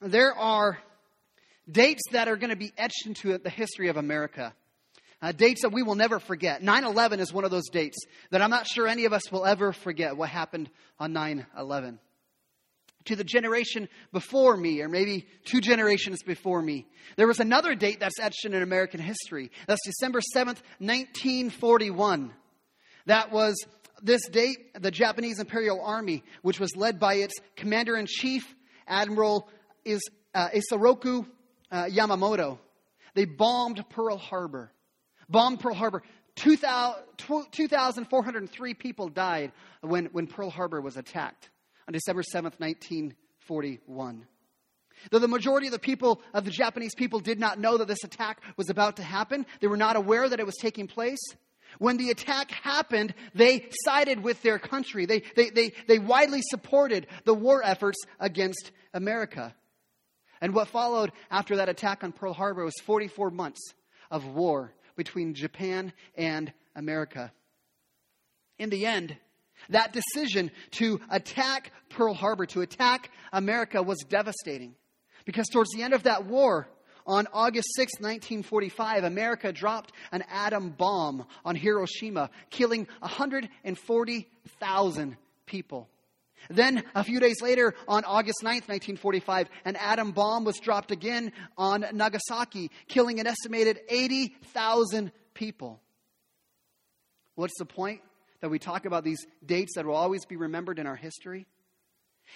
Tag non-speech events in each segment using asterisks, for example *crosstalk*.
there are dates that are going to be etched into the history of America. Uh, dates that we will never forget. 9 11 is one of those dates that I'm not sure any of us will ever forget what happened on 9 11. To the generation before me, or maybe two generations before me, there was another date that's etched in American history. That's December 7th, 1941. That was this date, the Japanese Imperial Army, which was led by its commander in chief, Admiral is, uh, Isoroku uh, Yamamoto. They bombed Pearl Harbor. Bombed Pearl Harbor. 2,403 people died when, when Pearl Harbor was attacked on December 7th, 1941. Though the majority of the people, of the Japanese people, did not know that this attack was about to happen, they were not aware that it was taking place. When the attack happened, they sided with their country. They, they, they, they widely supported the war efforts against America. And what followed after that attack on Pearl Harbor was 44 months of war between Japan and America. In the end, that decision to attack Pearl Harbor, to attack America, was devastating. Because towards the end of that war, on August 6, 1945, America dropped an atom bomb on Hiroshima, killing 140,000 people. Then, a few days later, on August 9, 1945, an atom bomb was dropped again on Nagasaki, killing an estimated 80,000 people. What's the point that we talk about these dates that will always be remembered in our history?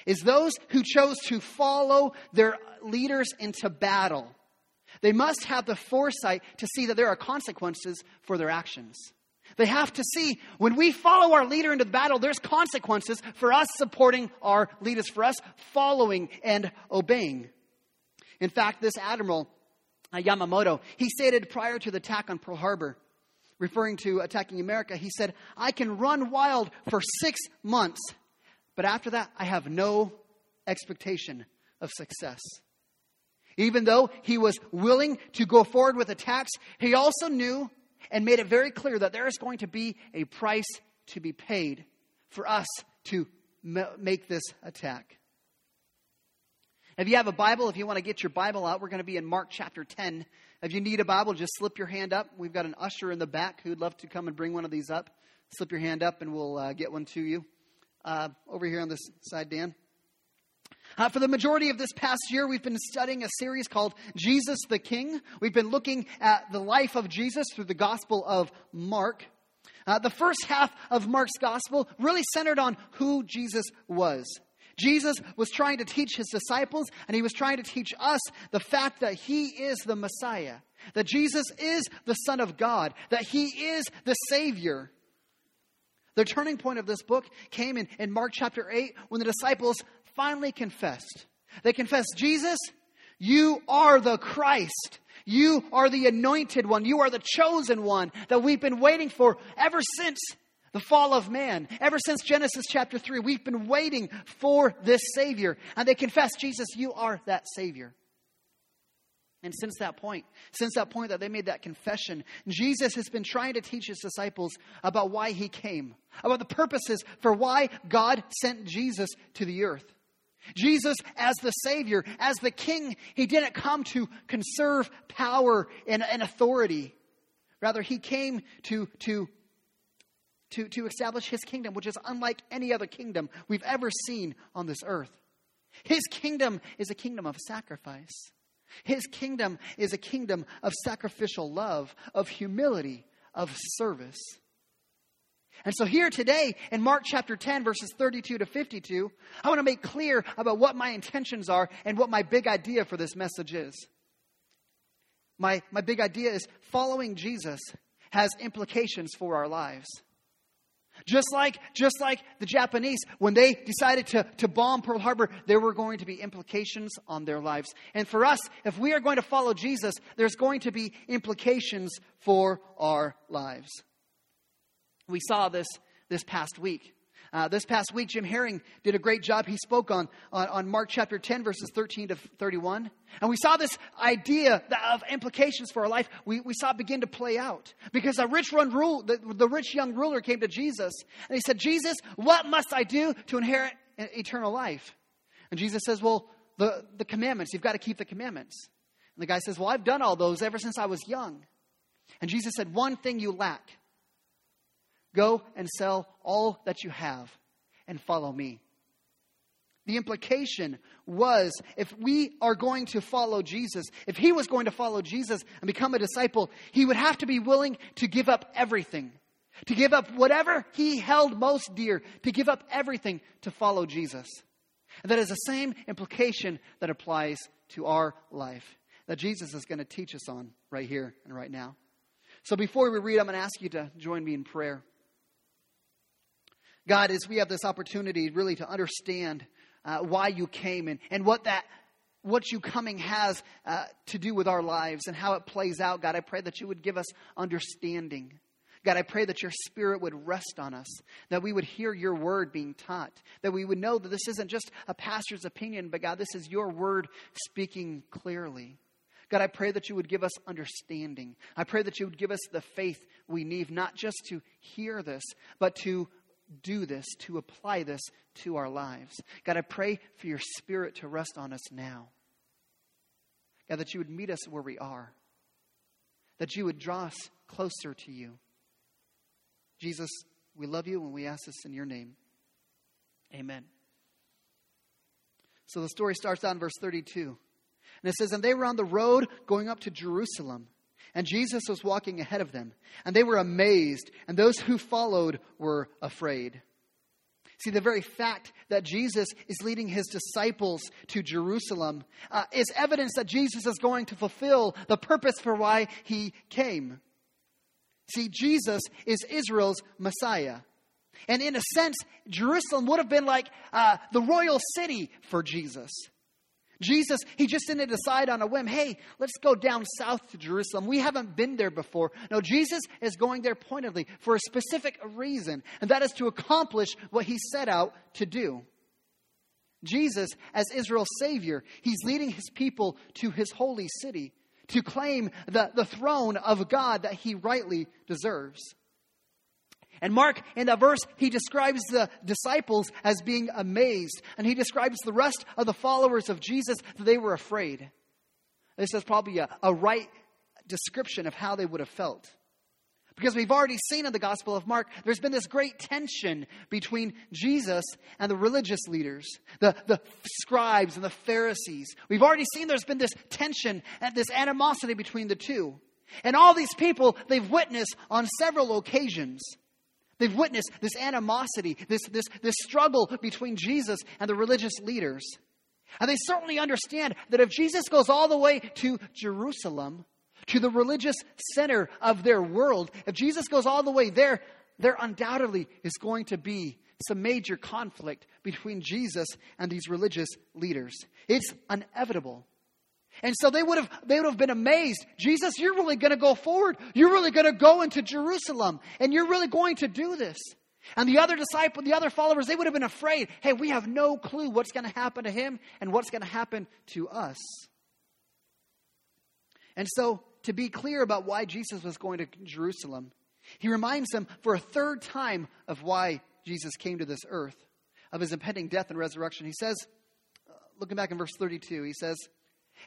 Is those who chose to follow their leaders into battle they must have the foresight to see that there are consequences for their actions. They have to see when we follow our leader into the battle, there's consequences for us supporting our leaders, for us following and obeying. In fact, this admiral, uh, Yamamoto, he stated prior to the attack on Pearl Harbor, referring to attacking America, he said, I can run wild for six months, but after that, I have no expectation of success. Even though he was willing to go forward with attacks, he also knew and made it very clear that there is going to be a price to be paid for us to make this attack. If you have a Bible, if you want to get your Bible out, we're going to be in Mark chapter 10. If you need a Bible, just slip your hand up. We've got an usher in the back who'd love to come and bring one of these up. Slip your hand up and we'll uh, get one to you. Uh, over here on this side, Dan. Uh, for the majority of this past year, we've been studying a series called Jesus the King. We've been looking at the life of Jesus through the Gospel of Mark. Uh, the first half of Mark's Gospel really centered on who Jesus was. Jesus was trying to teach his disciples, and he was trying to teach us the fact that he is the Messiah, that Jesus is the Son of God, that he is the Savior. The turning point of this book came in, in Mark chapter 8 when the disciples finally confessed. They confessed, Jesus, you are the Christ. You are the anointed one. You are the chosen one that we've been waiting for ever since the fall of man. Ever since Genesis chapter 3, we've been waiting for this Savior. And they confess, Jesus, you are that Savior. And since that point, since that point that they made that confession, Jesus has been trying to teach his disciples about why he came, about the purposes for why God sent Jesus to the earth. Jesus, as the Savior, as the King, he didn't come to conserve power and, and authority. Rather, he came to, to, to, to establish his kingdom, which is unlike any other kingdom we've ever seen on this earth. His kingdom is a kingdom of sacrifice. His kingdom is a kingdom of sacrificial love, of humility, of service. And so, here today in Mark chapter 10, verses 32 to 52, I want to make clear about what my intentions are and what my big idea for this message is. My, my big idea is following Jesus has implications for our lives. Just like, just like the Japanese, when they decided to, to bomb Pearl Harbor, there were going to be implications on their lives. And for us, if we are going to follow Jesus, there's going to be implications for our lives. We saw this this past week. Uh, this past week, Jim Herring did a great job. He spoke on, on, on, Mark chapter 10, verses 13 to 31. And we saw this idea of implications for our life. We, we saw it begin to play out. Because a rich, run rule, the, the rich young ruler came to Jesus and he said, Jesus, what must I do to inherit eternal life? And Jesus says, Well, the, the commandments. You've got to keep the commandments. And the guy says, Well, I've done all those ever since I was young. And Jesus said, One thing you lack go and sell all that you have and follow me. The implication was if we are going to follow Jesus, if he was going to follow Jesus and become a disciple, he would have to be willing to give up everything, to give up whatever he held most dear, to give up everything to follow Jesus. And that is the same implication that applies to our life that Jesus is going to teach us on right here and right now. So before we read, I'm going to ask you to join me in prayer. God, as we have this opportunity really to understand uh, why you came and, and what that what you coming has uh, to do with our lives and how it plays out, God, I pray that you would give us understanding. God, I pray that your spirit would rest on us, that we would hear your word being taught, that we would know that this isn't just a pastor's opinion, but God, this is your word speaking clearly. God, I pray that you would give us understanding. I pray that you would give us the faith we need, not just to hear this, but to do this, to apply this to our lives. God, I pray for your spirit to rest on us now. God, that you would meet us where we are, that you would draw us closer to you. Jesus, we love you and we ask this in your name. Amen. So the story starts out in verse 32. And it says, And they were on the road going up to Jerusalem. And Jesus was walking ahead of them. And they were amazed, and those who followed were afraid. See, the very fact that Jesus is leading his disciples to Jerusalem uh, is evidence that Jesus is going to fulfill the purpose for why he came. See, Jesus is Israel's Messiah. And in a sense, Jerusalem would have been like uh, the royal city for Jesus. Jesus, he just didn't decide on a whim, hey, let's go down south to Jerusalem. We haven't been there before. No, Jesus is going there pointedly for a specific reason, and that is to accomplish what he set out to do. Jesus, as Israel's Savior, he's leading his people to his holy city to claim the, the throne of God that he rightly deserves. And Mark, in that verse, he describes the disciples as being amazed. And he describes the rest of the followers of Jesus that they were afraid. This is probably a, a right description of how they would have felt. Because we've already seen in the Gospel of Mark, there's been this great tension between Jesus and the religious leaders, the, the scribes and the Pharisees. We've already seen there's been this tension and this animosity between the two. And all these people, they've witnessed on several occasions They've witnessed this animosity, this, this, this struggle between Jesus and the religious leaders. And they certainly understand that if Jesus goes all the way to Jerusalem, to the religious center of their world, if Jesus goes all the way there, there undoubtedly is going to be some major conflict between Jesus and these religious leaders. It's inevitable. And so they would have they would have been amazed. Jesus, you're really going to go forward. You're really going to go into Jerusalem and you're really going to do this. And the other disciple, the other followers, they would have been afraid. Hey, we have no clue what's going to happen to him and what's going to happen to us. And so, to be clear about why Jesus was going to Jerusalem, he reminds them for a third time of why Jesus came to this earth, of his impending death and resurrection. He says, uh, looking back in verse 32, he says,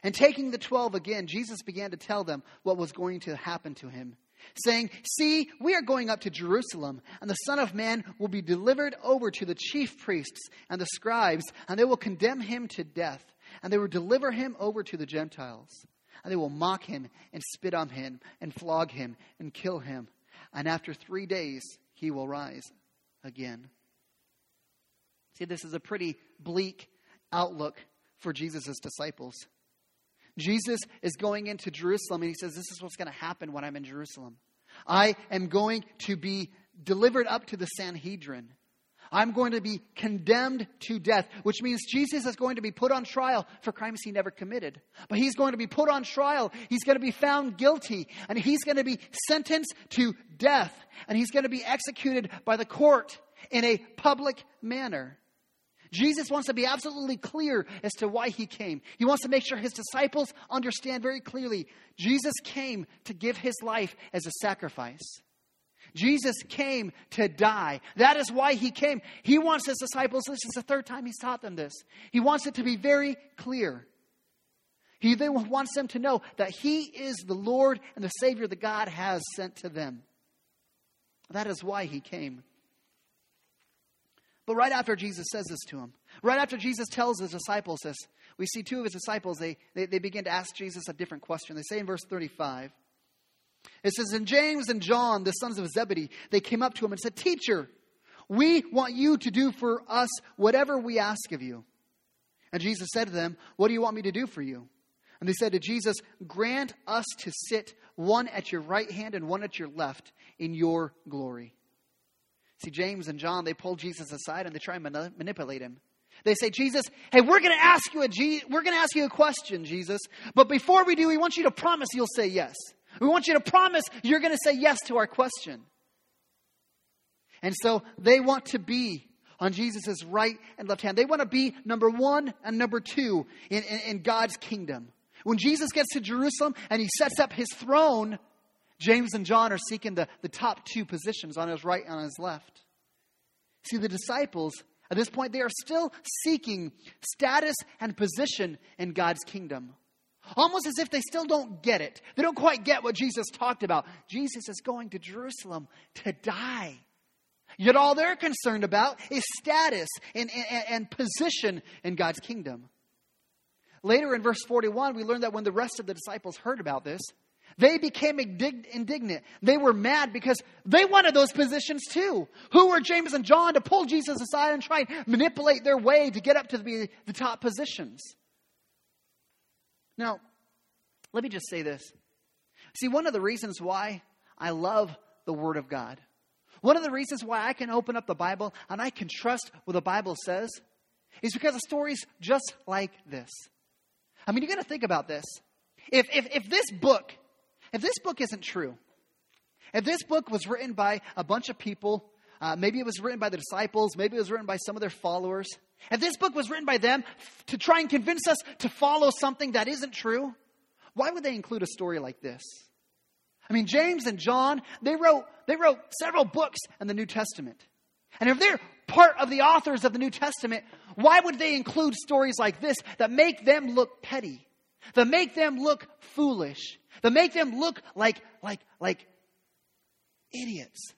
and taking the twelve again, Jesus began to tell them what was going to happen to him, saying, See, we are going up to Jerusalem, and the Son of Man will be delivered over to the chief priests and the scribes, and they will condemn him to death, and they will deliver him over to the Gentiles. And they will mock him and spit on him and flog him and kill him. And after three days, he will rise again. See, this is a pretty bleak outlook for Jesus' disciples. Jesus is going into Jerusalem and he says, This is what's going to happen when I'm in Jerusalem. I am going to be delivered up to the Sanhedrin. I'm going to be condemned to death, which means Jesus is going to be put on trial for crimes he never committed. But he's going to be put on trial. He's going to be found guilty, and he's going to be sentenced to death, and he's going to be executed by the court in a public manner. Jesus wants to be absolutely clear as to why he came. He wants to make sure his disciples understand very clearly Jesus came to give his life as a sacrifice. Jesus came to die. That is why he came. He wants his disciples, this is the third time he's taught them this. He wants it to be very clear. He then wants them to know that he is the Lord and the Savior that God has sent to them. That is why he came. But right after Jesus says this to him, right after Jesus tells his disciples this, we see two of his disciples, they, they, they begin to ask Jesus a different question. They say in verse 35, it says, And James and John, the sons of Zebedee, they came up to him and said, Teacher, we want you to do for us whatever we ask of you. And Jesus said to them, What do you want me to do for you? And they said to Jesus, Grant us to sit one at your right hand and one at your left in your glory. See, James and John, they pull Jesus aside and they try and manipulate him. They say, Jesus, hey, we're going to ask you we're going to ask you a question, Jesus. But before we do, we want you to promise you'll say yes. We want you to promise you're going to say yes to our question. And so they want to be on Jesus' right and left hand. They want to be number one and number two in, in, in God's kingdom. When Jesus gets to Jerusalem and he sets up his throne, James and John are seeking the, the top two positions on his right and on his left. See, the disciples, at this point, they are still seeking status and position in God's kingdom. Almost as if they still don't get it. They don't quite get what Jesus talked about. Jesus is going to Jerusalem to die. Yet all they're concerned about is status and, and, and, position in God's kingdom. Later in verse 41, we learn that when the rest of the disciples heard about this, they became indignant. They were mad because they wanted those positions too. Who were James and John to pull Jesus aside and try and manipulate their way to get up to the, the top positions? Now, let me just say this. See, one of the reasons why I love the Word of God, one of the reasons why I can open up the Bible and I can trust what the Bible says, is because of stories just like this. I mean, you got to think about this. If, if, if this book, if this book isn't true, if this book was written by a bunch of people, uh, maybe it was written by the disciples, maybe it was written by some of their followers, if this book was written by them to try and convince us to follow something that isn't true, why would they include a story like this? I mean, James and John, they wrote, they wrote several books in the New Testament. And if they're part of the authors of the New Testament, why would they include stories like this that make them look petty, that make them look foolish, that make them look like, like, like idiots?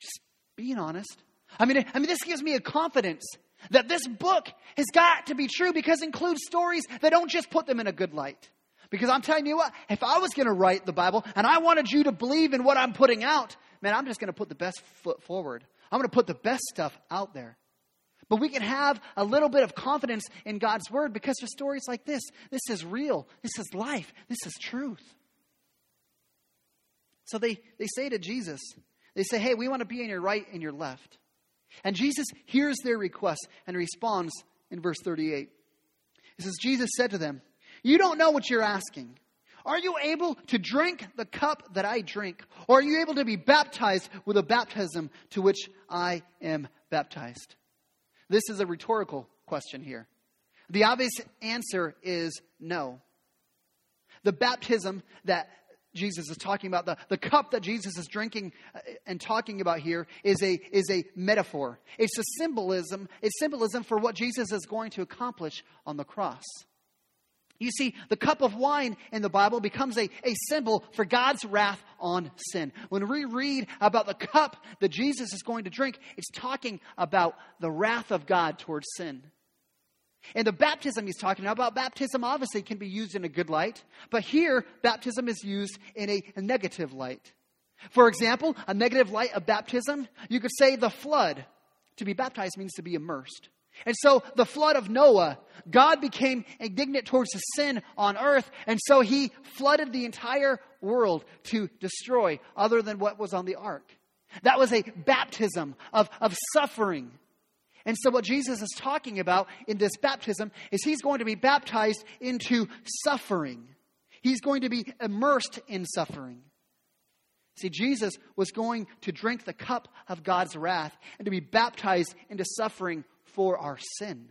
Just being honest. I mean, I mean, this gives me a confidence that this book has got to be true because it includes stories that don't just put them in a good light. Because I'm telling you what, if I was going to write the Bible and I wanted you to believe in what I'm putting out, man, I'm just going to put the best foot forward. I'm going to put the best stuff out there. But we can have a little bit of confidence in God's word because there's stories like this. This is real. This is life. This is truth. So they, they say to Jesus, they say, Hey, we want to be in your right and your left. And Jesus hears their request and responds in verse 38. He says, Jesus said to them, You don't know what you're asking. Are you able to drink the cup that I drink? Or are you able to be baptized with a baptism to which I am baptized? This is a rhetorical question here. The obvious answer is no. The baptism that Jesus is talking about, the, the cup that Jesus is drinking uh, and talking about here is a, is a metaphor. It's a symbolism, it's symbolism for what Jesus is going to accomplish on the cross. You see, the cup of wine in the Bible becomes a, a symbol for God's wrath on sin. When we read about the cup that Jesus is going to drink, it's talking about the wrath of God towards sin. And the baptism he's talking about, baptism obviously can be used in a good light, but here, baptism is used in a, negative light. For example, a negative light of baptism, you could say the flood. To be baptized means to be immersed. And so, the flood of Noah, God became indignant towards the sin on earth, and so he flooded the entire world to destroy, other than what was on the ark. That was a baptism of, of suffering and so, what Jesus is talking about in this baptism is he's going to be baptized into suffering. He's going to be immersed in suffering. See, Jesus was going to drink the cup of God's wrath and to be baptized into suffering for our sin.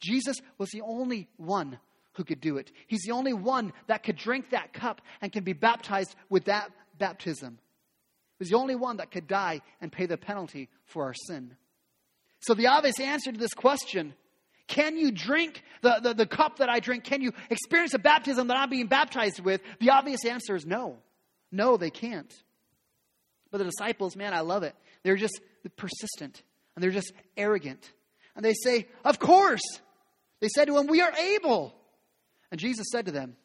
Jesus was the only one who could do it. He's the only one that could drink that cup and can be baptized with that baptism. He was the only one that could die and pay the penalty for our sin. So, the obvious answer to this question can you drink the, the, the, cup that I drink? Can you experience the baptism that I'm being baptized with? The obvious answer is no. No, they can't. But the disciples, man, I love it. They're just persistent and they're just arrogant. And they say, Of course. They said to him, We are able. And Jesus said to them,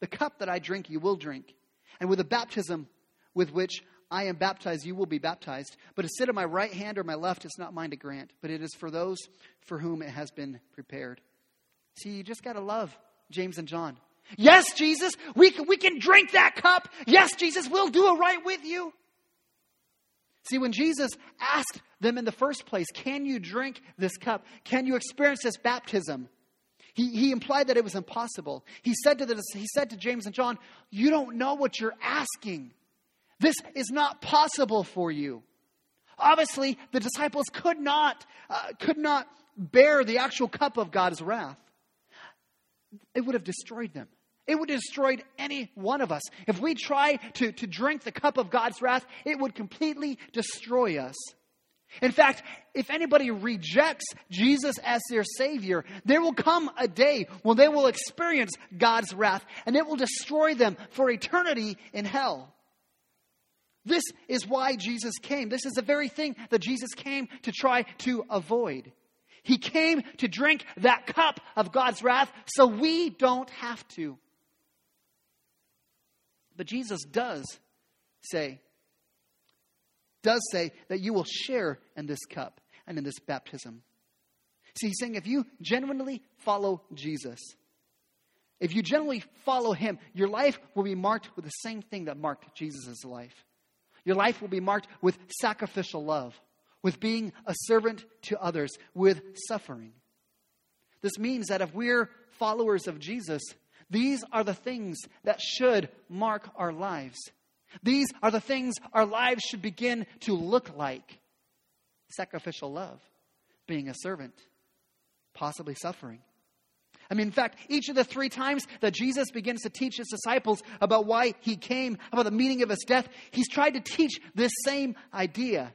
The cup that I drink, you will drink. And with the baptism with which I am baptized, you will be baptized. But to sit at my right hand or my left is not mine to grant, but it is for those for whom it has been prepared. See, you just got to love James and John. Yes, Jesus, we can, we can drink that cup. Yes, Jesus, we'll do it right with you. See, when Jesus asked them in the first place, Can you drink this cup? Can you experience this baptism? He, he implied that it was impossible. He said, to the, he said to James and John, You don't know what you're asking. This is not possible for you. Obviously, the disciples could not, uh, could not bear the actual cup of God's wrath. It would have destroyed them. It would have destroyed any one of us. If we try to, to drink the cup of God's wrath, it would completely destroy us. In fact, if anybody rejects Jesus as their Savior, there will come a day when they will experience God's wrath and it will destroy them for eternity in hell. This is why Jesus came. This is the very thing that Jesus came to try to avoid. He came to drink that cup of God's wrath so we don't have to. But Jesus does say, does say that you will share in this cup and in this baptism. See, he's saying if you genuinely follow Jesus, if you genuinely follow him, your life will be marked with the same thing that marked Jesus' life. Your life will be marked with sacrificial love, with being a servant to others, with suffering. This means that if we're followers of Jesus, these are the things that should mark our lives. These are the things our lives should begin to look like sacrificial love, being a servant, possibly suffering. I mean, in fact, each of the three times that Jesus begins to teach his disciples about why he came, about the meaning of his death, he's tried to teach this same idea.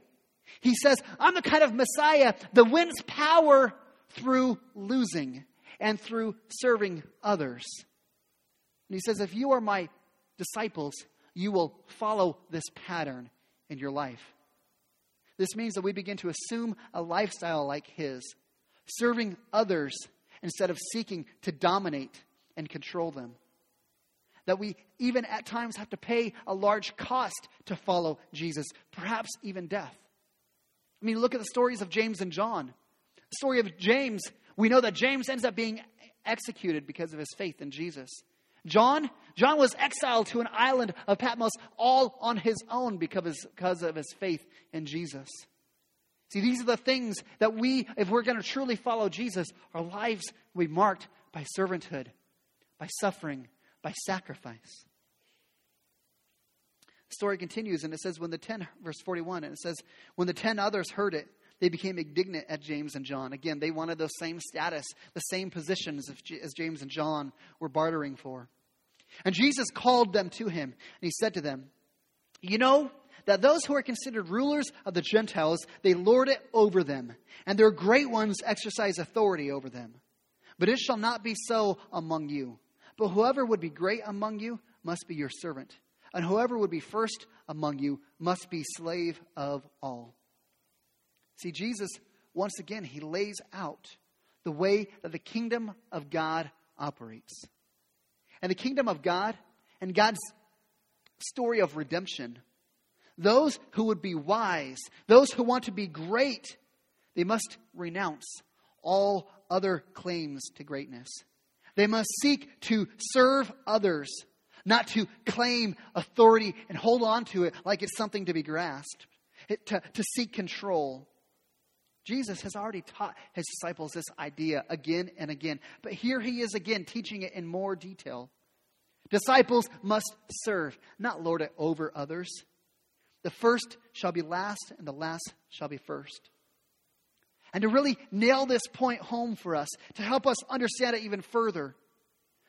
He says, I'm the kind of Messiah that wins power through losing and through serving others. And he says, If you are my disciples, you will follow this pattern in your life. This means that we begin to assume a lifestyle like his, serving others instead of seeking to dominate and control them. That we even at times have to pay a large cost to follow Jesus, perhaps even death. I mean, look at the stories of James and John. The story of James, we know that James ends up being executed because of his faith in Jesus. John, John was exiled to an island of Patmos all on his own because, because of his faith in Jesus. See, these are the things that we, if we're going to truly follow Jesus, our lives will be marked by servanthood, by suffering, by sacrifice. The story continues and it says, when the ten, verse 41, and it says, when the ten others heard it, they became indignant at James and John. Again, they wanted the same status, the same positions as James and John were bartering for. And Jesus called them to him, and he said to them, You know that those who are considered rulers of the Gentiles, they lord it over them, and their great ones exercise authority over them. But it shall not be so among you. But whoever would be great among you must be your servant, and whoever would be first among you must be slave of all. See, Jesus, once again, he lays out the way that the kingdom of God operates. And the kingdom of God and God's story of redemption, those who would be wise, those who want to be great, they must renounce all other claims to greatness. They must seek to serve others, not to claim authority and hold on to it like it's something to be grasped, it, to, to seek control. Jesus has already taught his disciples this idea again and again. But here he is again teaching it in more detail. Disciples must serve, not lord it over others. The first shall be last, and the last shall be first. And to really nail this point home for us, to help us understand it even further,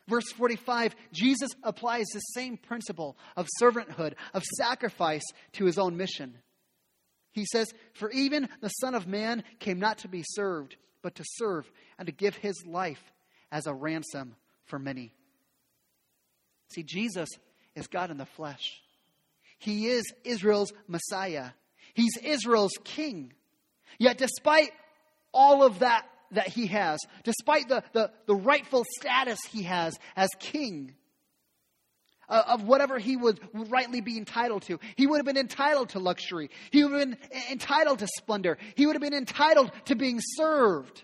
Verse 45, Jesus applies the same principle of servanthood, of sacrifice to his own mission. He says, For even the Son of Man came not to be served, but to serve and to give his life as a ransom for many. See, Jesus is God in the flesh. He is Israel's Messiah. He's Israel's king. Yet, despite all of that that he has, despite the, the, the rightful status he has as king, uh, of whatever he would rightly be entitled to. He would have been entitled to luxury. He would have been entitled to splendor. He would have been entitled to being served.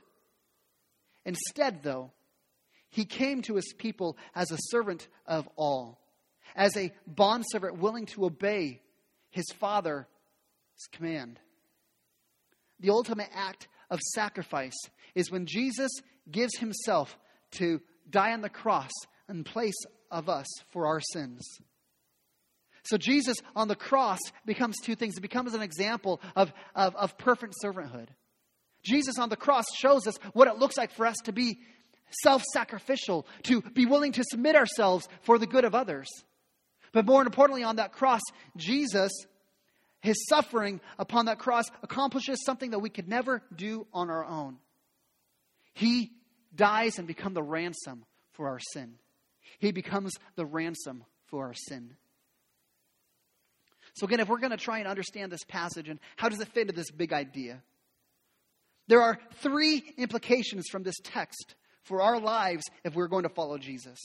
Instead, though, he came to his people as a servant of all, as a bondservant willing to obey his father's command. The ultimate act of sacrifice is when Jesus gives himself to die on the cross in place of us for our sins. So Jesus on the cross becomes two things. It becomes an example of, of, of perfect servanthood. Jesus on the cross shows us what it looks like for us to be self sacrificial, to be willing to submit ourselves for the good of others. But more importantly, on that cross, Jesus, his suffering upon that cross, accomplishes something that we could never do on our own. He dies and becomes the ransom for our sin. He becomes the ransom for our sin. So, again, if we're going to try and understand this passage and how does it fit into this big idea, there are three implications from this text for our lives if we're going to follow Jesus.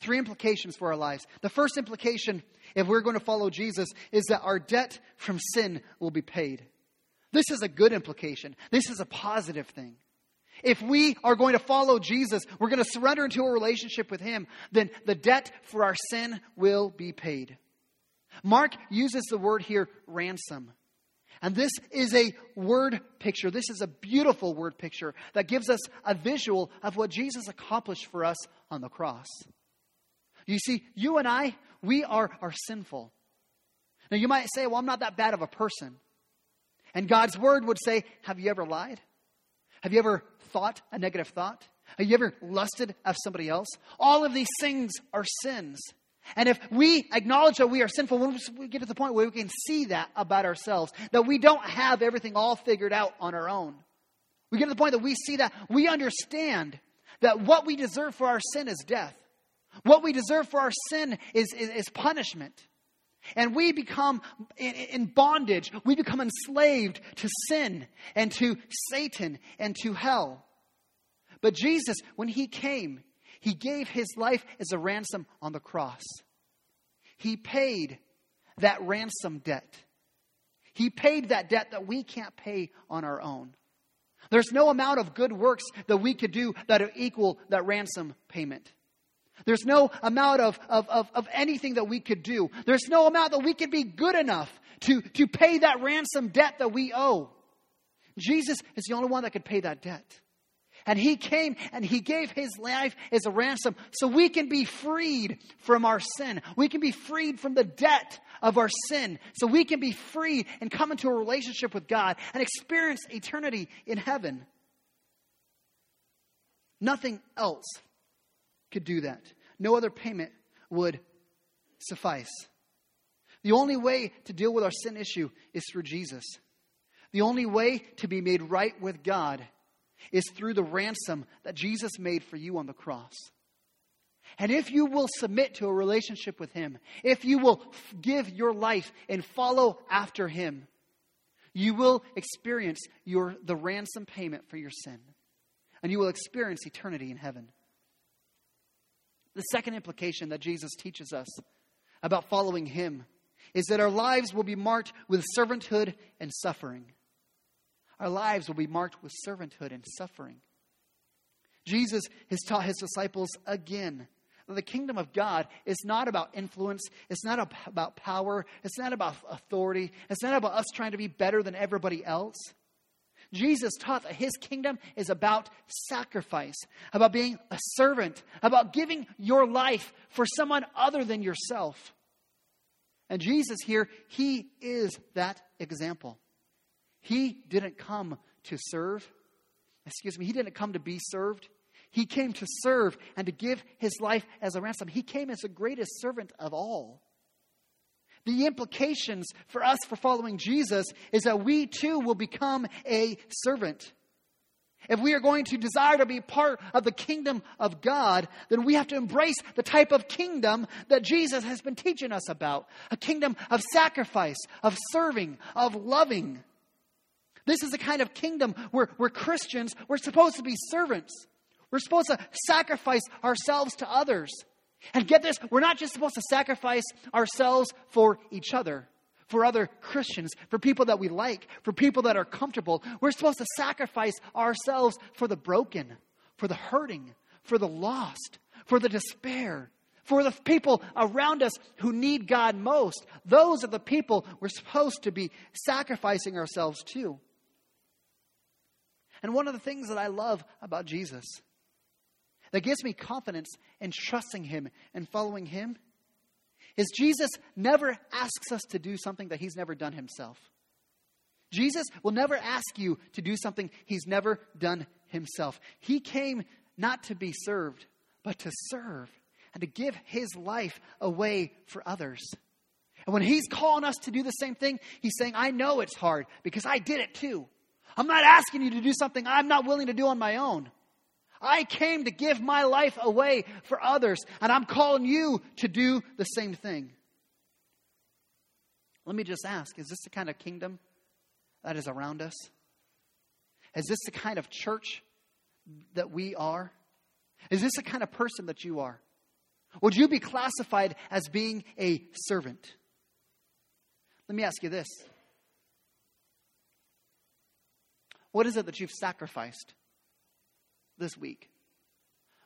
Three implications for our lives. The first implication, if we're going to follow Jesus, is that our debt from sin will be paid. This is a good implication. This is a positive thing. If we are going to follow Jesus, we're going to surrender into a relationship with Him, then the debt for our sin will be paid. Mark uses the word here, ransom. And this is a word picture. This is a beautiful word picture that gives us a visual of what Jesus accomplished for us on the cross. You see, you and I, we are, are sinful. Now, you might say, well, I'm not that bad of a person. And God's word would say, have you ever lied? Have you ever thought a negative thought? Have you ever lusted after somebody else? All of these things are sins. And if we acknowledge that we are sinful, when we get to the point where we can see that about ourselves, that we don't have everything all figured out on our own, we get to the point that we see that we understand that what we deserve for our sin is death. What we deserve for our sin is, is, is punishment. And we become in, bondage. We become enslaved to sin and to Satan and to hell. But Jesus, when he came, he gave his life as a ransom on the cross. He paid that ransom debt. He paid that debt that we can't pay on our own. There's no amount of good works that we could do that equal that ransom payment. There's no amount of, of, of, of, anything that we could do. There's no amount that we could be good enough to, to pay that ransom debt that we owe. Jesus is the only one that could pay that debt. And he came and he gave his life as a ransom so we can be freed from our sin. We can be freed from the debt of our sin. So we can be free and come into a relationship with God and experience eternity in heaven. Nothing else could do that. No other payment would suffice. The only way to deal with our sin issue is through Jesus. The only way to be made right with God is through the ransom that Jesus made for you on the cross. And if you will submit to a relationship with Him, if you will give your life and follow after Him, you will experience your, the ransom payment for your sin. And you will experience eternity in heaven. The second implication that Jesus teaches us about following Him is that our lives will be marked with servanthood and suffering. Our lives will be marked with servanthood and suffering. Jesus has taught his disciples again that the kingdom of God is not about influence, it's not about power, it's not about authority, it's not about us trying to be better than everybody else. Jesus taught that his kingdom is about sacrifice, about being a servant, about giving your life for someone other than yourself. And Jesus here, he is that example. He didn't come to serve. Excuse me, he didn't come to be served. He came to serve and to give his life as a ransom. He came as the greatest servant of all. The implications for us for following Jesus is that we too will become a servant. If we are going to desire to be part of the kingdom of God, then we have to embrace the type of kingdom that Jesus has been teaching us about a kingdom of sacrifice, of serving, of loving. This is the kind of kingdom where, where Christians, we're supposed to be servants. We're supposed to sacrifice ourselves to others. And get this, we're not just supposed to sacrifice ourselves for each other, for other Christians, for people that we like, for people that are comfortable. We're supposed to sacrifice ourselves for the broken, for the hurting, for the lost, for the despair, for the people around us who need God most. Those are the people we're supposed to be sacrificing ourselves to. And one of the things that I love about Jesus that gives me confidence in trusting Him and following Him is Jesus never asks us to do something that He's never done Himself. Jesus will never ask you to do something He's never done Himself. He came not to be served, but to serve and to give His life away for others. And when He's calling us to do the same thing, He's saying, I know it's hard because I did it too. I'm not asking you to do something I'm not willing to do on my own. I came to give my life away for others, and I'm calling you to do the same thing. Let me just ask is this the kind of kingdom that is around us? Is this the kind of church that we are? Is this the kind of person that you are? Would you be classified as being a servant? Let me ask you this What is it that you've sacrificed this week?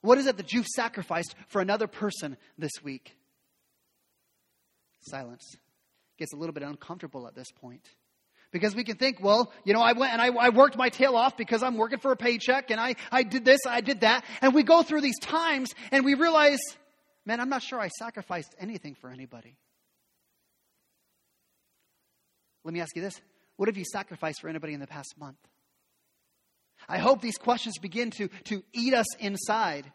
What is it that you've sacrificed for another person this week? Silence. Gets a little bit uncomfortable at this point. Because we can think, well, you know, I went and I, I, worked my tail off because I'm working for a paycheck and I, I did this, I did that. And we go through these times and we realize, man, I'm not sure I sacrificed anything for anybody. Let me ask you this what have you sacrificed for anybody in the past month? I hope these questions begin to, to eat us inside.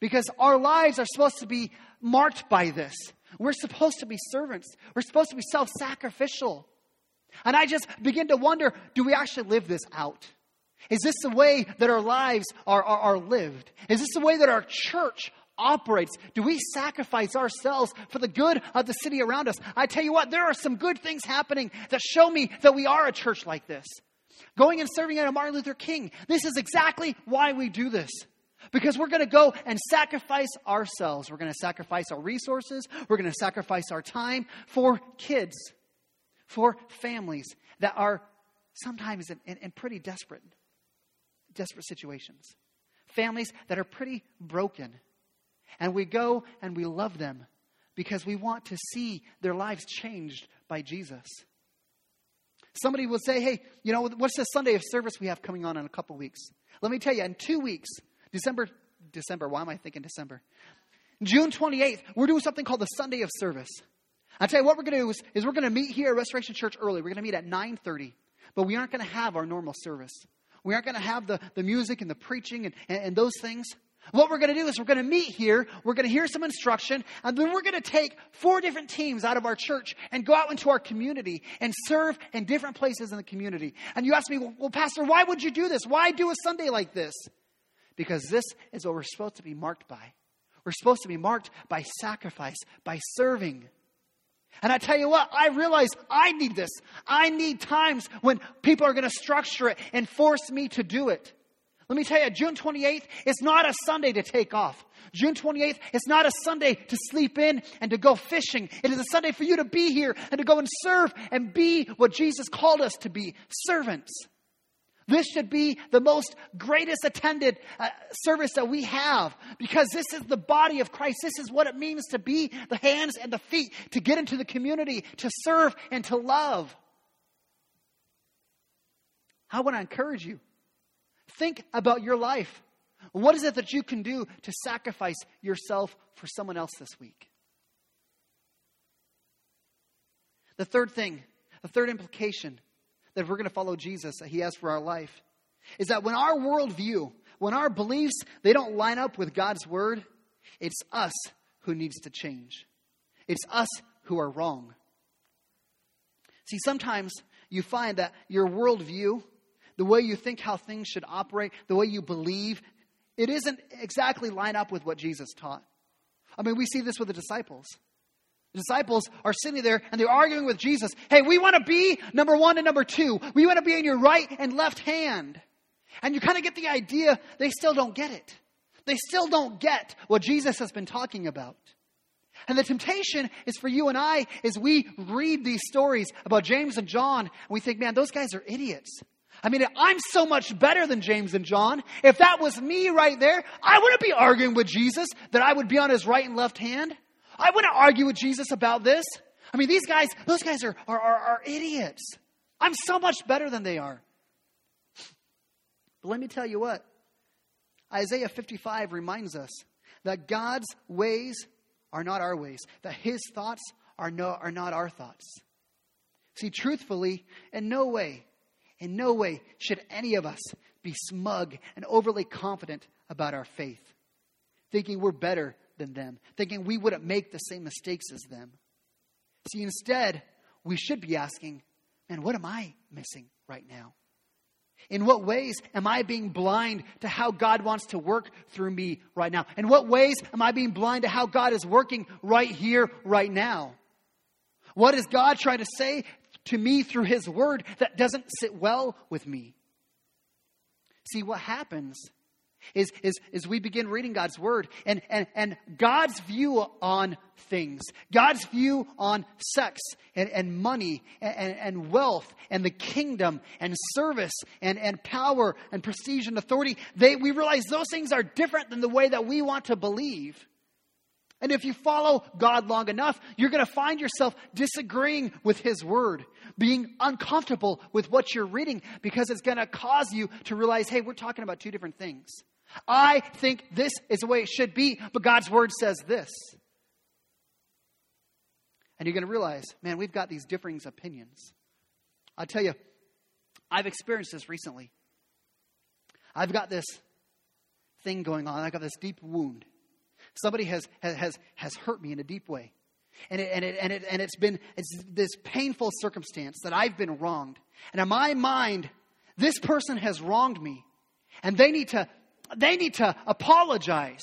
Because our lives are supposed to be marked by this. We're supposed to be servants. We're supposed to be self sacrificial. And I just begin to wonder do we actually live this out? Is this the way that our lives are, are, are lived? Is this the way that our church operates? Do we sacrifice ourselves for the good of the city around us? I tell you what, there are some good things happening that show me that we are a church like this going and serving under Martin Luther King. This is exactly why we do this. Because we're going to go and sacrifice ourselves. We're going to sacrifice our resources. We're going to sacrifice our time for kids, for families that are sometimes in, in, in pretty desperate, desperate situations. Families that are pretty broken. And we go and we love them because we want to see their lives changed by Jesus. Somebody will say, hey, you know, what's the Sunday of service we have coming on in a couple weeks? Let me tell you, in two weeks, December, December, why am I thinking December? June 28th, we're doing something called the Sunday of service. I tell you what we're going to do is, is we're going to meet here at Restoration Church early. We're going to meet at 9.30, but we aren't going to have our normal service. We aren't going to have the, the music and the preaching and, and, and those things. What we're going to do is we're going to meet here, we're going to hear some instruction, and then we're going to take four different teams out of our church and go out into our community and serve in different places in the community. And you ask me, well, Pastor, why would you do this? Why do a Sunday like this? Because this is what we're supposed to be marked by. We're supposed to be marked by sacrifice, by serving. And I tell you what, I realize I need this. I need times when people are going to structure it and force me to do it. Let me tell you, June 28th is not a Sunday to take off. June 28th is not a Sunday to sleep in and to go fishing. It is a Sunday for you to be here and to go and serve and be what Jesus called us to be servants. This should be the most greatest attended uh, service that we have because this is the body of Christ. This is what it means to be the hands and the feet, to get into the community, to serve and to love. I want to encourage you Think about your life. What is it that you can do to sacrifice yourself for someone else this week? The third thing, the third implication that we're going to follow Jesus that he has for our life is that when our worldview, when our beliefs they don't line up with God's word, it's us who needs to change. It's us who are wrong. See, sometimes you find that your worldview, the way you think how things should operate, the way you believe, it isn't exactly line up with what Jesus taught. I mean, we see this with the disciples. The disciples are sitting there and they're arguing with Jesus. Hey, we want to be number one and number two. We want to be in your right and left hand. And you kind of get the idea they still don't get it. They still don't get what Jesus has been talking about. And the temptation is for you and I as we read these stories about James and John, and we think, man, those guys are idiots. I mean, I'm so much better than James and John. If that was me right there, I wouldn't be arguing with Jesus that I would be on his right and left hand. I wouldn't argue with Jesus about this. I mean, these guys, those guys are, are, are, are idiots. I'm so much better than they are. But let me tell you what Isaiah 55 reminds us that God's ways are not our ways, that his thoughts are, no, are not our thoughts. See, truthfully, in no way, in no way should any of us be smug and overly confident about our faith, thinking we're better than them, thinking we wouldn't make the same mistakes as them. See, instead, we should be asking, man, what am I missing right now? In what ways am I being blind to how God wants to work through me right now? In what ways am I being blind to how God is working right here, right now? What is God trying to say to me through His Word that doesn't sit well with me? See, what happens is, is, is we begin reading God's word and, and, and God's view on things, God's view on sex and, and money and, and wealth and the kingdom and service and, and power and prestige and authority, they, we realize those things are different than the way that we want to believe. And if you follow God long enough, you're going to find yourself disagreeing with His Word, being uncomfortable with what you're reading, because it's going to cause you to realize hey, we're talking about two different things. I think this is the way it should be, but God's Word says this. And you're going to realize, man, we've got these differing opinions. I'll tell you, I've experienced this recently. I've got this thing going on, I've got this deep wound Somebody has, has, has hurt me in a deep way. And, it, and, it, and, it, and it's been it's this painful circumstance that I've been wronged. And in my mind, this person has wronged me. And they need to, they need to apologize.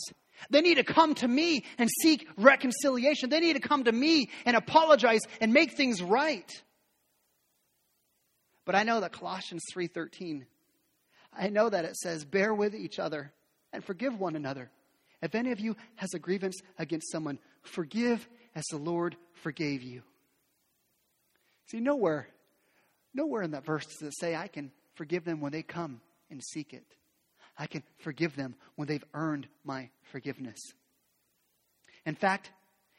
They need to come to me and seek reconciliation. They need to come to me and apologize and make things right. But I know that Colossians 3:13 I know that it says bear with each other and forgive one another if any of you has a grievance against someone, forgive as the Lord forgave you. See, nowhere, nowhere in that verse does it say I can forgive them when they come and seek it. I can forgive them when they've earned my forgiveness. In fact,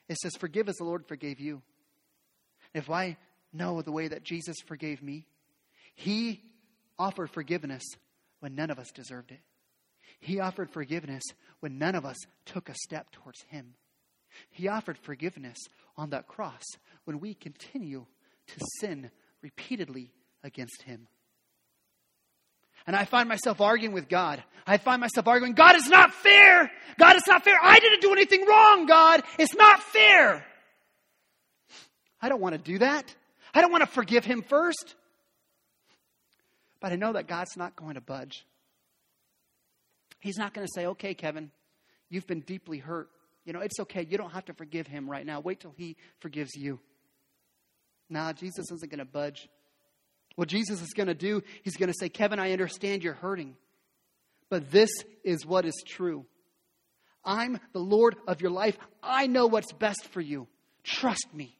it says, Forgive as the Lord forgave you. If I know the way that Jesus forgave me, He offered forgiveness when none of us deserved it. He offered forgiveness when none of us took a step towards Him. He offered forgiveness on that cross when we continue to sin repeatedly against Him. And I find myself arguing with God. I find myself arguing, God is not fair. God is not fair. I didn't do anything wrong, God. It's not fair. I don't want to do that. I don't want to forgive him first. But I know that God's not going to budge. He's not going to say, okay, Kevin, you've been deeply hurt. You know, it's okay. You don't have to forgive him right now. Wait till he forgives you. Nah, Jesus isn't going to budge. What Jesus is going to do, he's going to say, Kevin, I understand you're hurting, but this is what is true. I'm the Lord of your life. I know what's best for you. Trust me.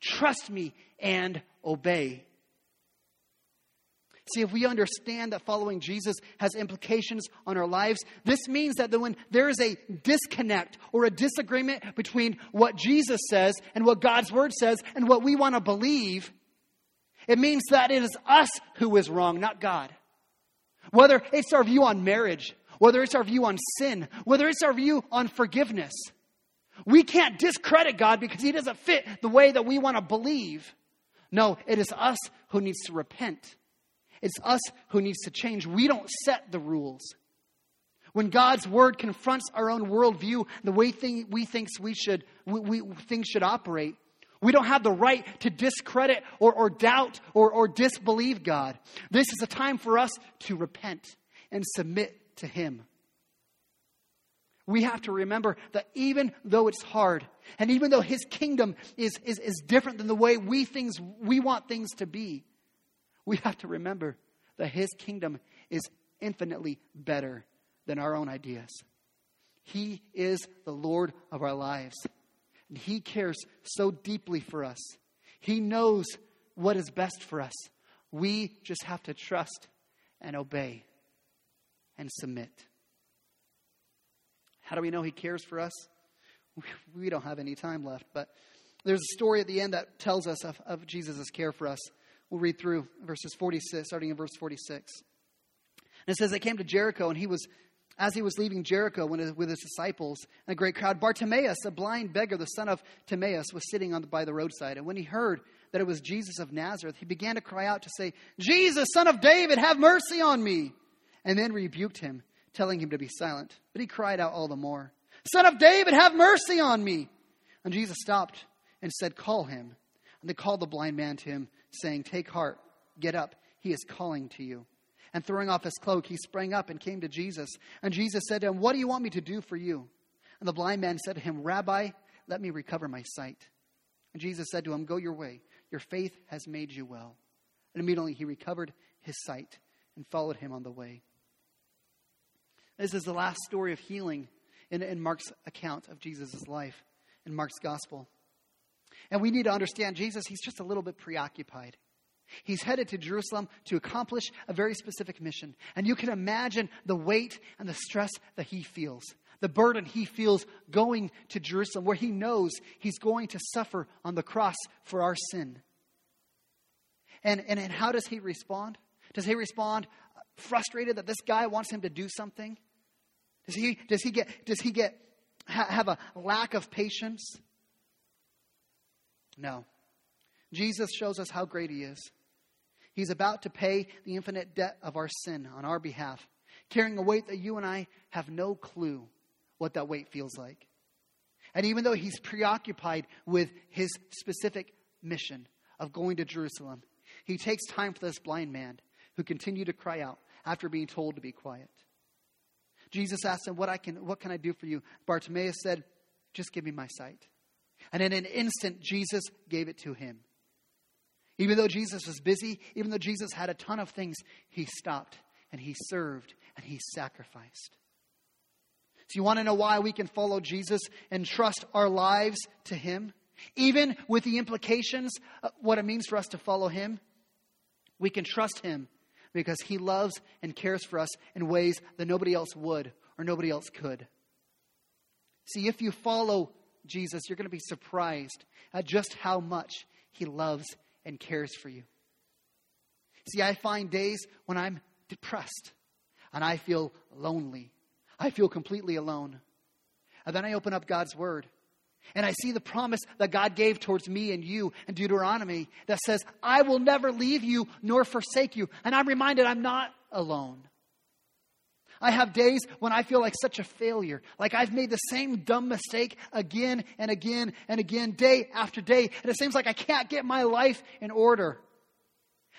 Trust me and obey. See, if we understand that following Jesus has implications on our lives, this means that when there is a disconnect or a disagreement between what Jesus says and what God's Word says and what we want to believe, it means that it is us who is wrong, not God. Whether it's our view on marriage, whether it's our view on sin, whether it's our view on forgiveness. We can't discredit God because He doesn't fit the way that we want to believe. No, it is us who needs to repent it's us who needs to change. We don't set the rules. When God's word confronts our own worldview, the way thing, we think we should, we, we, things should operate, we don't have the right to discredit or, or doubt or, or disbelieve God. This is a time for us to repent and submit to Him. We have to remember that even though it's hard, and even though His kingdom is, is, is different than the way we, things, we want things to be, we have to remember that His kingdom is infinitely better than our own ideas. He is the Lord of our lives. And He cares so deeply for us. He knows what is best for us. We just have to trust and obey and submit. How do we know He cares for us? *laughs* We don't have any time left, but there's a story at the end that tells us of, of Jesus' care for us. We'll read through verses 46, starting in verse 46. And it says, They came to Jericho, and he was as he was leaving Jericho with his disciples and a great crowd, Bartimaeus, a blind beggar, the son of Timaeus, was sitting on the, by the roadside. And when he heard that it was Jesus of Nazareth, he began to cry out to say, Jesus, son of David, have mercy on me. And then rebuked him, telling him to be silent. But he cried out all the more, Son of David, have mercy on me. And Jesus stopped and said, Call him. And they called the blind man to him, saying, Take heart, get up, he is calling to you. And throwing off his cloak, he sprang up and came to Jesus. And Jesus said to him, What do you want me to do for you? And the blind man said to him, Rabbi, let me recover my sight. And Jesus said to him, Go your way. Your faith has made you well. And immediately he recovered his sight and followed him on the way. This is the last story of healing in, in Mark's account of Jesus' life, in Mark's gospel. And we need to understand Jesus, he's just a little bit preoccupied. He's headed to Jerusalem to accomplish a very specific mission. And you can imagine the weight and the stress that he feels, the burden he feels going to Jerusalem, where he knows he's going to suffer on the cross for our sin. And, and, and how does he respond? Does he respond frustrated that this guy wants him to do something? Does he, does he get, does he get, ha, have a lack of patience? No. Jesus shows us how great he is. He's about to pay the infinite debt of our sin on our behalf, carrying a weight that you and I have no clue what that weight feels like. And even though he's preoccupied with his specific mission of going to Jerusalem, he takes time for this blind man who continued to cry out after being told to be quiet. Jesus asked him, What, I can, what can I do for you? Bartimaeus said, Just give me my sight. And in an instant, Jesus gave it to him. Even though Jesus was busy, even though Jesus had a ton of things, he stopped and he served and he sacrificed. So, you want to know why we can follow Jesus and trust our lives to him? Even with the implications of what it means for us to follow him, we can trust him because he loves and cares for us in ways that nobody else would or nobody else could. See, if you follow Jesus, you're going to be surprised at just how much he loves and cares for you. See, I find days when I'm depressed and I feel lonely. I feel completely alone. And then I open up God's Word and I see the promise that God gave towards me and you in Deuteronomy that says, I will never leave you nor forsake you. And I'm reminded I'm not alone. I have days when I feel like such a failure, like I've made the same dumb mistake again and again and again, day after day, and it seems like I can't get my life in order.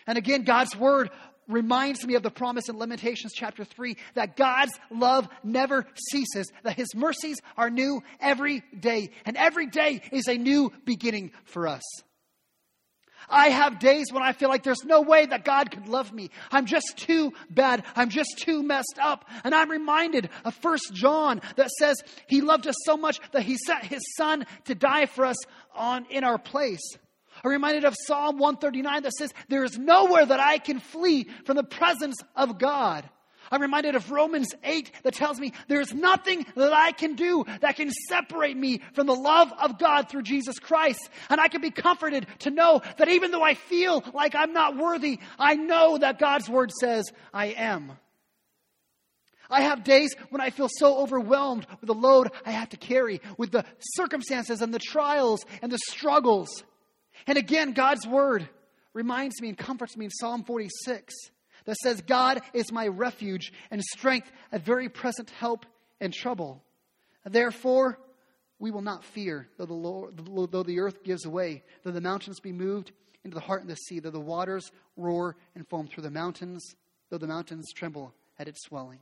And again, God's word reminds me of the promise in Lamentations chapter 3 that God's love never ceases, that his mercies are new every day, and every day is a new beginning for us. I have days when I feel like there's no way that God could love me. I'm just too bad. I'm just too messed up. And I'm reminded of First John that says he loved us so much that he sent his son to die for us on in our place. I'm reminded of Psalm 139 that says, There is nowhere that I can flee from the presence of God. I'm reminded of Romans 8 that tells me there's nothing that I can do that can separate me from the love of God through Jesus Christ. And I can be comforted to know that even though I feel like I'm not worthy, I know that God's word says I am. I have days when I feel so overwhelmed with the load I have to carry, with the circumstances and the trials and the struggles. And again, God's word reminds me and comforts me in Psalm 46 that says, God is my refuge and strength, a very present help in trouble. Therefore, we will not fear, though the, Lord, though the earth gives way, though the mountains be moved into the heart of the sea, though the waters roar and foam through the mountains, though the mountains tremble at its swelling.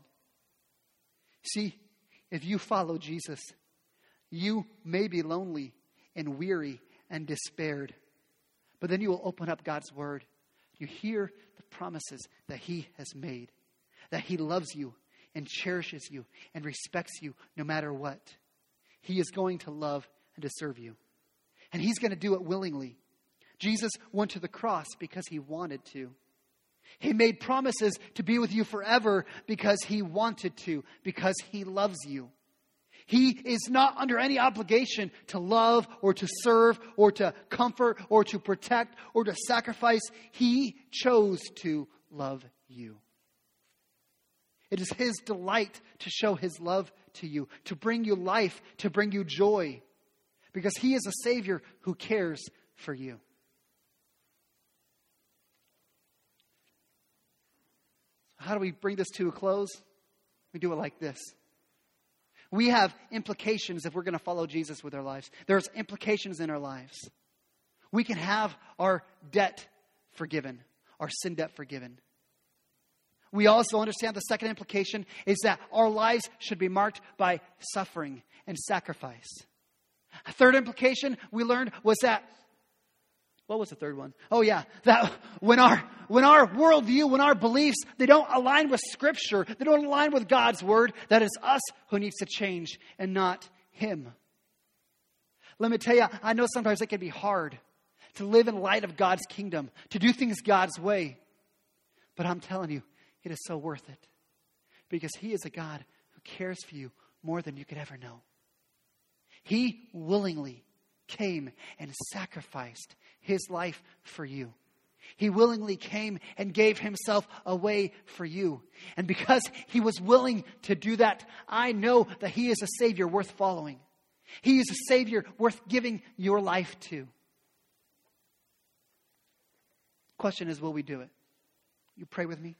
See, if you follow Jesus, you may be lonely and weary and despaired, but then you will open up God's word. You hear the promises that He has made, that He loves you and cherishes you and respects you no matter what. He is going to love and to serve you. And He's going to do it willingly. Jesus went to the cross because He wanted to. He made promises to be with you forever because He wanted to, because He loves you. He is not under any obligation to love or to serve or to comfort or to protect or to sacrifice. He chose to love you. It is His delight to show His love to you, to bring you life, to bring you joy, because He is a Savior who cares for you. How do we bring this to a close? We do it like this. We have implications if we're going to follow Jesus with our lives. There's implications in our lives. We can have our debt forgiven, our sin debt forgiven. We also understand the second implication is that our lives should be marked by suffering and sacrifice. A third implication we learned was that what was the third one? Oh yeah, that when our when our worldview, when our beliefs, they don't align with Scripture, they don't align with God's word, that is us who needs to change and not Him. Let me tell you, I know sometimes it can be hard to live in light of God's kingdom, to do things God's way. But I'm telling you, it is so worth it. Because He is a God who cares for you more than you could ever know. He willingly came and sacrificed his life for you. He willingly came and gave himself away for you. And because he was willing to do that, I know that he is a Savior worth following. He is a Savior worth giving your life to. Question is, will we do it? You pray with me?